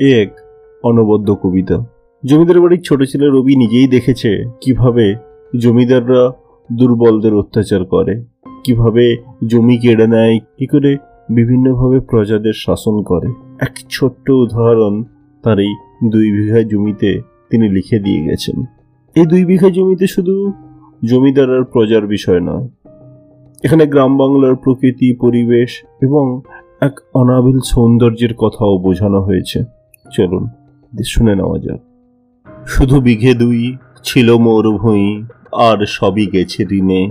এ এক অনবদ্য কবিতা। জমিদার বাড়ির ছোট ছেলে রবি নিজেই দেখেছে কীভাবে জমিদাররা দুর্বলদের অত্যাচার করে, কীভাবে জমি কেড়ে নেয়, কি করে বিভিন্নভাবে প্রজাদের শাসন করে। এক ছোট্ট উদাহরণ তার এই দুই বিঘা জমিতে তিনি লিখে দিয়ে গেছেন। এই দুই বিঘা জমিতে শুধু জমিদার আর প্রজার বিষয় নয়, এখানে গ্রাম বাংলার প্রকৃতি, পরিবেশ এবং এক অনাবিল সৌন্দর্যের কথাও বোঝানো হয়েছে। চলুন শুনে নেওয়া যাক। শুধু বিঘে দুই ছিল মোর ভুঁই, আর সবই গেছে ঋণে।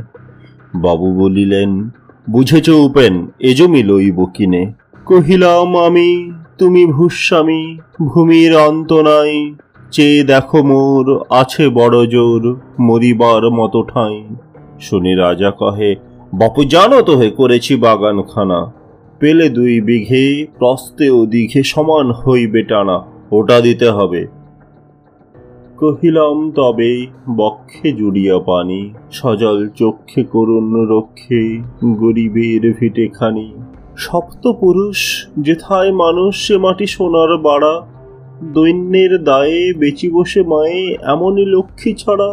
বাবু বলিলেন, বুঝেছ উপেন, এ জমি লইব কিনে। কহিলাম, আমি, তুমি ভূস্বামী, ভূমির অন্ত নাই। চেয়ে দেখো মোর আছে বড় জোর, মরিবার মতো ঠাঁই। শুনি রাজা কহে, বাপু জানো তো হে, করেছি বাগানখানা। পেলে দুই বিঘে প্রস্তে ও দিঘে সমান হইবে টানা, ওটা দিতে হবে। কহিলাম, তবে বক্ষে জুড়িয়া পানি, সজল চক্ষে করুণ রক্ষে, গরিবের ভিটে খানি। সপ্ত পুরুষ যেথায় মানুষ সে মাটি সোনার বাড়া, দৈন্যের দায়ে বেচি বসে মায়ে এমনই লক্ষ্মী ছাড়া?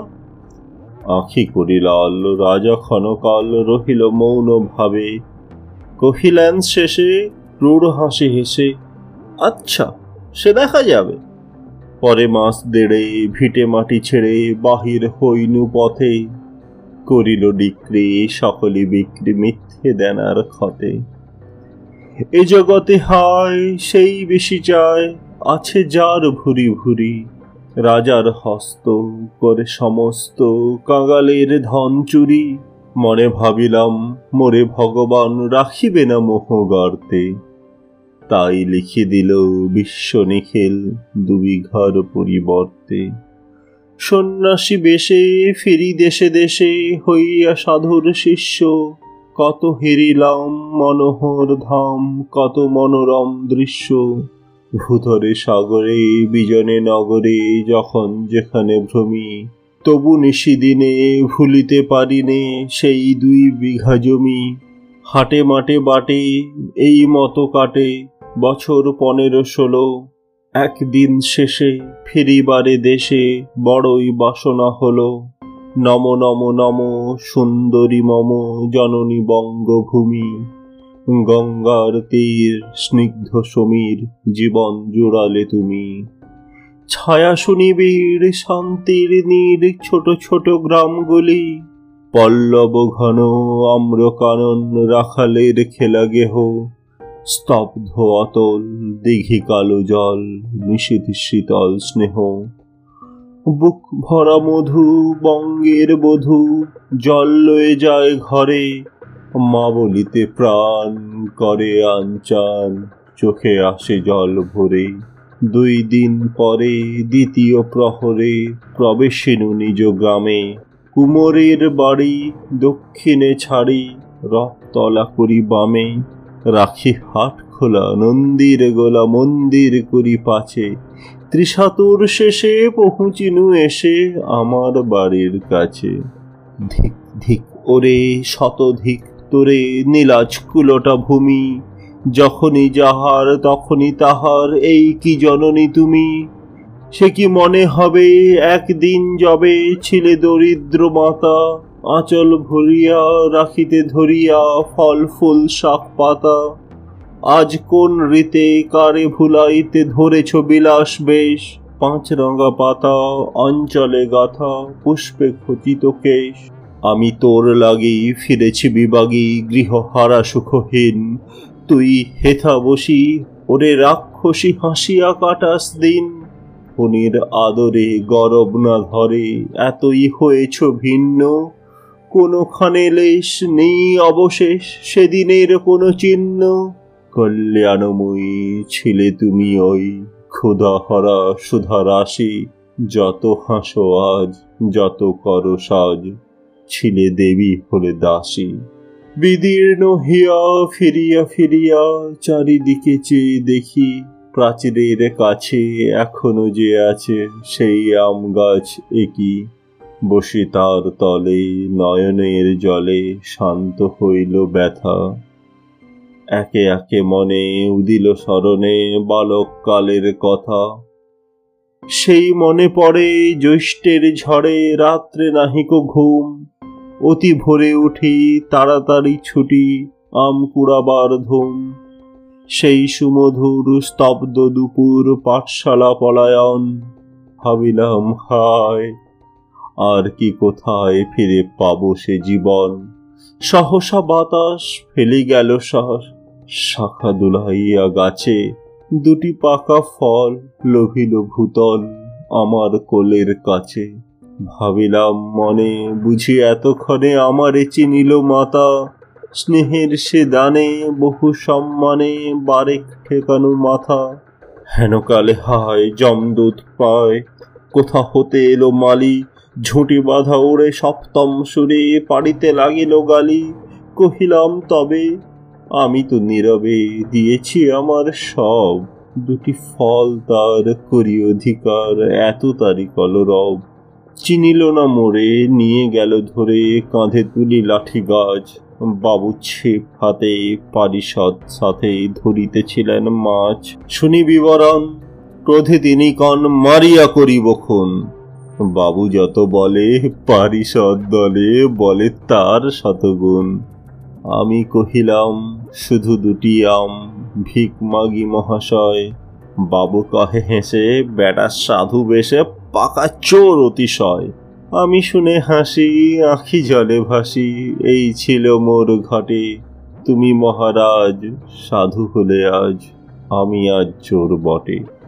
আঁখি করিলাল, রাজা ক্ষণকাল রহিল মৌন ভাবে কহিলেন শেষে, ক্রূর হাসি হেসে আচ্ছা সে দেখা যাবে। পরে মাস দেড়ে, ভিটে মাটি ছেড়ে, বাহির হইনু পথে। করিল ডিক্রি, সকলে বিক্রি মিথ্যে দেনার ক্ষতে। এ জগতে হায়, সেই বেশি চায়, আছে যার ভুরি ভুরি। রাজার হস্ত, করে সমস্ত, কাঙালের ধন চুরি। মনে ভাবিলাম, মোরে ভগবান রাখিবে না মোহ গর্তে তাই লিখে দিল বিশ্ব নিখিল দুবিঘার পরিবর্তে। সন্ন্যাসী বেশে ফিরি দেশে দেশে হইয়া সাধুর শিষ্য। কত হেরিলাম মনোহর ধাম, কত মনোরম দৃশ্য। ভূধরে সাগরে, বিজনে নগরে, যখন যেখানে ভ্রমি তবু নিশিদিনে ভুলিতে পারিনে সেই দুই বিঘা জমি। হাটে মাটে বাটে, এই মতো কাটে বছর পনেরো ষোলো। একদিন শেষে ফিরিবারে দেশে বড়ই বাসনা হলো। নম নম নম সুন্দরী মম জননী বঙ্গভূমি। গঙ্গার তীর স্নিগ্ধ সমীর জীবন জোড়ালে তুমি। ছায়া শুনিবীর শান্তির নীর ছোট ছোট গ্রামগুলি, পল্লব ঘন আম্র কানন রাখালের খেলা গেহ স্তব্ধ অতল দিঘি কালো জল নিষিধ শীতল স্নেহ। বুক ভরা মধু, বঙ্গের বধূ, জল লয়ে যায় ঘরে মা বলিতে প্রাণ করে আনচান, চোখে আসে জল ভরে। দুই দিন পরে দ্বিতীয় প্রহরে প্রবেশিনু নিজ গ্রামে। কুমোরের বাড়ি দক্ষিণে ছাড়ি, রথতলা করি বামে। রাখি হাট খোলা, নন্দির গোলা মন্দির করি পাছে। ত্রিশাতুর শেষে পৌঁছিনু এসে আমার বাড়ির কাছে। ধিক ধিক ওরে শতধিক তোরে, নীলাজ কুলোটা ভূমি। যখনই যাহার তখনই তাহার, এই কি জননী তুমি? সে কি মনে হবে, একদিন যবে ছিলে দরিদ্র মাতা, আঁচল ভরিয়া রাখিতে ধরিয়া ফল, ফুল, শাক, পাতা। আজ কোন রীতে কারে ভুলাইতে ধরেছ বিলাস বেশ? পাঁচ রঙা পাতা, অঞ্চলে গাথা, পুষ্পে খচিত কেশ। আমি তোর লাগি ফিরেছি বিবাগী, গৃহহারা সুখহীন। তুই হেথা বসি, ওরে রাক্ষসী হাসিয়া কাটাস দিন। ফণির আদরে গরব না ধরে, এতই হয়েছ ভিন্ন। কোনোখানে লেশ নেই অবশেষ, সেদিনের কোনো চিহ্ন। কল্যাণময়ী ছিলে তুমি ওই ক্ষুধাহরা সুধা রাশি, যত হাসো আজ, যত কর সাজ, ছিলে দেবী হলে দাসী। বিদীর্ণ হিয়া ফিরিয়া ফিরিয়া চারিদিকে চেয়ে দেখি, প্রাচীরের কাছে এখনও যে আছে সেই আম গাছ একই। বসে তার তলে নয়নের জলে শান্ত হইল ব্যথা। একে একে মনে উদিল স্মরণে বালক কালের কথা। সেই মনে পড়ে জ্যৈষ্ঠের ঝড়ে রাত্রে নাহিক ঘুম। অতি ভোরে উঠি, তাড়াতাড়ি ছুটি, আম কুড়াবার ধুম। সেই সুমধুর স্তব্ধ দুপুর পাঠশালা পলায়ন, ভাবিলাম, হায়, আর কি কোথায় ফিরে পাবো সে জীবন? সহসা বাতাস ফেলে গেল শ্বাস শাখা দুলাইয়া গাছে, দুটি পাকা ফল লোভিল ভূতল আমার কোলের কাছে। ভাবিলাম মনে বুঝি এতক্ষণে আমারে চিনিল মাতা। স্নেহের সে দানে বহু সম্মানে বারেক ঠেকানো মাথা। হেনকালে হায় জমদূত পায়, কোথা হতে এলো মালি? ঝুঁটি বাঁধা ওড়ে সপ্তম সুরে পাড়িতে লাগিল গালি। কহিলাম, তবে আমি তো নীরবে দিয়েছি আমার সব। দুটি ফল তার করি অধিকার, এত তারি কলরব চিনিল না মোড়ে নিয়ে গেল ধরে কাঁধে তুলি লাঠি গাছ। বাবু ছিপ হাতে পারিষদ সাথে ধরিতেছিলেন মাছ। শুনি বিবরণ তিনি কন, মারিয়া করিব খুন। বাবু যত বলে, পারিষদ দলে বলে তার শতগুণ। আমি কহিলাম, শুধু দুটি আম, ভিক মাগি মহাশয় বাবু কহে হেসে, বেটা সাধু বেশে পাকা চোর অতিশয়। আমি শুনে হাসি, আঁখি জলে ভাসি, এই ছিল মোর ঘটে। তুমি মহারাজ, সাধু হলে আজ আমি আজ চোর বটে।